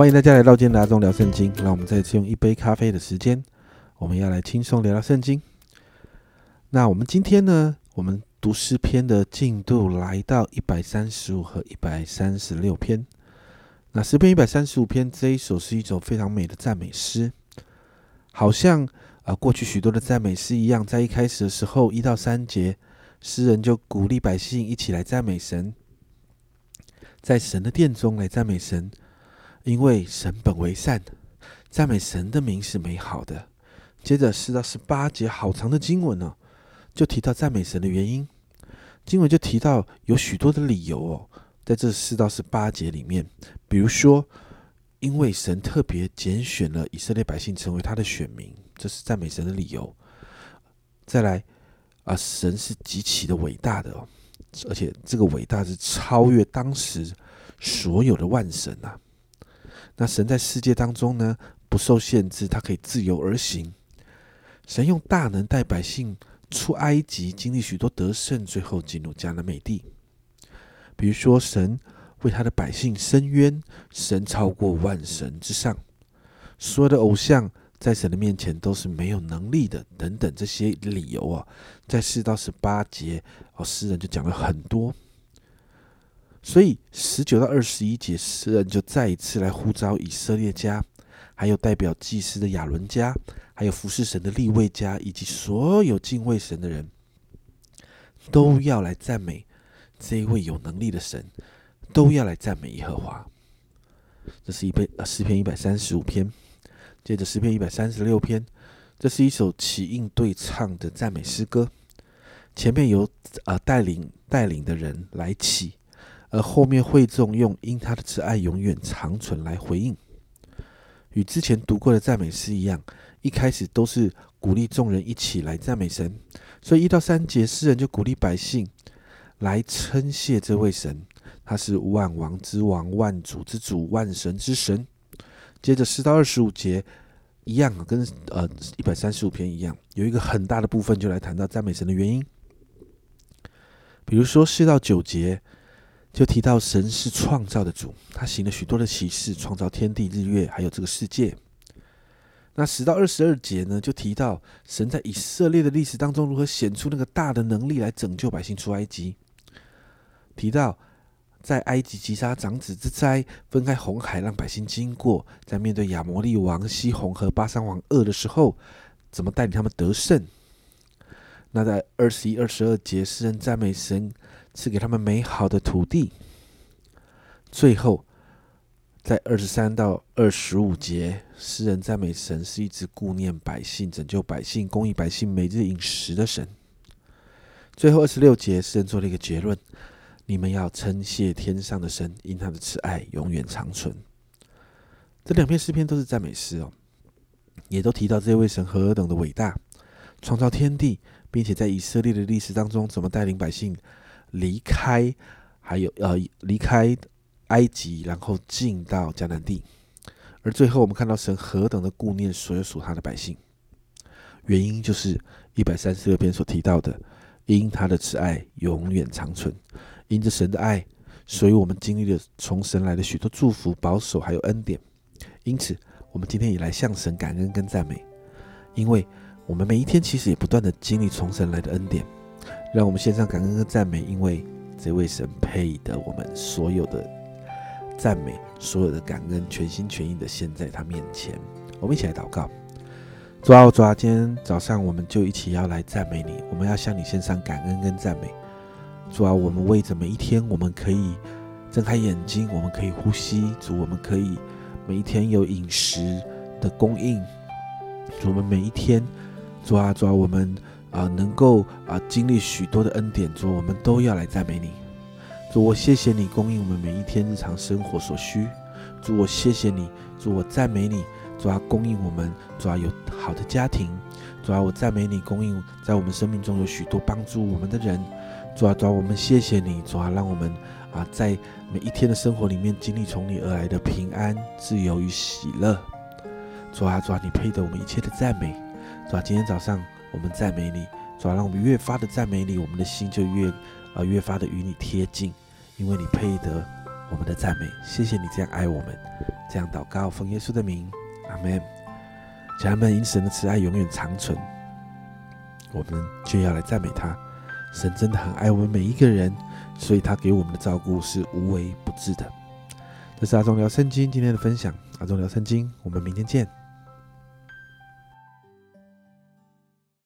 欢迎大家来到今天的阿忠聊圣经。让我们再次用一杯咖啡的时间，我们要来轻松聊聊圣经。那我们今天呢，我们读诗篇的进度来到一百三十五和一百三十六篇。那诗篇一百三十五篇这一首是一首非常美的赞美诗，好像啊过去许多的赞美诗一样，在一开始的时候一到三节，诗人就鼓励百姓一起来赞美神，在神的殿中来赞美神，因为神本为善，赞美神的名是美好的。接着四到十八节好长的经文呢，就提到赞美神的原因，经文就提到有许多的理由哦。在这四到十八节里面，比如说，因为神特别拣选了以色列百姓成为他的选民，这是赞美神的理由。再来，啊，神是极其的伟大的，哦而且这个伟大是超越当时所有的万神呐。那神在世界当中呢，不受限制，他可以自由而行。神用大能带百姓出埃及，经历许多得胜，最后进入迦南美地。比如说，神为他的百姓伸冤，神超过万神之上，所有的偶像在神的面前都是没有能力的，等等这些理由啊，在四到十八节哦，诗人就讲了很多。所以十九到二十一节，诗人就再一次来呼召以色列家，还有代表祭司的亚伦家，还有服侍神的立位家，以及所有敬畏神的人，都要来赞美。这一位有能力的神，都要来赞美耶和华。这是一篇呃诗篇一百三十五篇，接着诗篇一百三十六篇，这是一首起应对唱的赞美诗歌。前面由呃带领带领的人来起，而后面会众用因他的慈爱永远长存来回应。与之前读过的赞美诗一样，一开始都是鼓励众人一起来赞美神，所以一到三节诗人就鼓励百姓。来称谢这位神，他是万王之王、万主之主、万神之神。接着四到二十五节一样，跟呃一百三十五篇一样，有一个很大的部分就来谈到赞美神的原因。比如说四到九节就提到神是创造的主，他行了许多的启示，创造天地、日月，还有这个世界。那十到二十二节呢，就提到神在以色列的历史当中如何显出那个大的能力来拯救百姓出埃及。提到在埃及击杀长子之灾，分开红海让百姓经过，在面对亚摩利王西红和巴山王恶的时候，怎么带领他们得胜？那在二十一、二十二节，诗人赞美神赐给他们美好的土地。最后，在二十三到二十五节，诗人赞美神是一直顾念百姓、拯救百姓、供应百姓每日饮食的神。最后二十六节，诗人做了一个结论。你们要称谢天上的神，因他的慈爱永远长存。这两篇诗篇都是赞美诗哦，也都提到这位神何等的伟大，创造天地，并且在以色列的历史当中，怎么带领百姓离开，还有呃离开埃及，然后进到迦南地。而最后，我们看到神何等的顾念所有属他的百姓，原因就是一百三十六篇所提到的，因他的慈爱永远长存。因着神的爱，所以我们经历了从神来的许多祝福、保守还有恩典。因此，我们今天也来向神感恩跟赞美，因为我们每一天其实也不断的经历从神来的恩典。让我们献上感恩跟赞美，因为这位神配得我们所有的赞美，所有的感恩，全心全意的献在他面前。我们一起来祷告：主啊，主啊，今天早上我们就一起要来赞美你，我们要向你献上感恩跟赞美。主啊，我们为着每一天，我们可以睁开眼睛，我们可以呼吸。主，我们可以每一天有饮食的供应。主，我们每一天，主啊，主啊，我们啊能够啊经历许多的恩典。主，我们都要来赞美你。主，我谢谢你供应我们每一天日常生活所需。主，我谢谢你。主，我赞美你。主啊，供应我们。主啊，有好的家庭。主啊，我赞美你，供应在我们生命中有许多帮助我们的人。主啊，主啊，我们谢谢你，主啊，让我们啊在每一天的生活里面经历从你而来的平安、自由与喜乐。主啊，主啊，你配得我们一切的赞美。主啊，今天早上我们赞美你，主啊，让我们越发的赞美你，我们的心就越啊越发的与你贴近，因为你配得我们的赞美。谢谢你这样爱我们，这样祷告，奉耶稣的名，阿门。家人们，因神的慈爱永远长存，我们就要来赞美他。神真的很爱我们每一个人，所以他给我们的照顾是无微不至的。这是阿忠聊圣经今天的分享，阿忠聊圣经，我们明天见。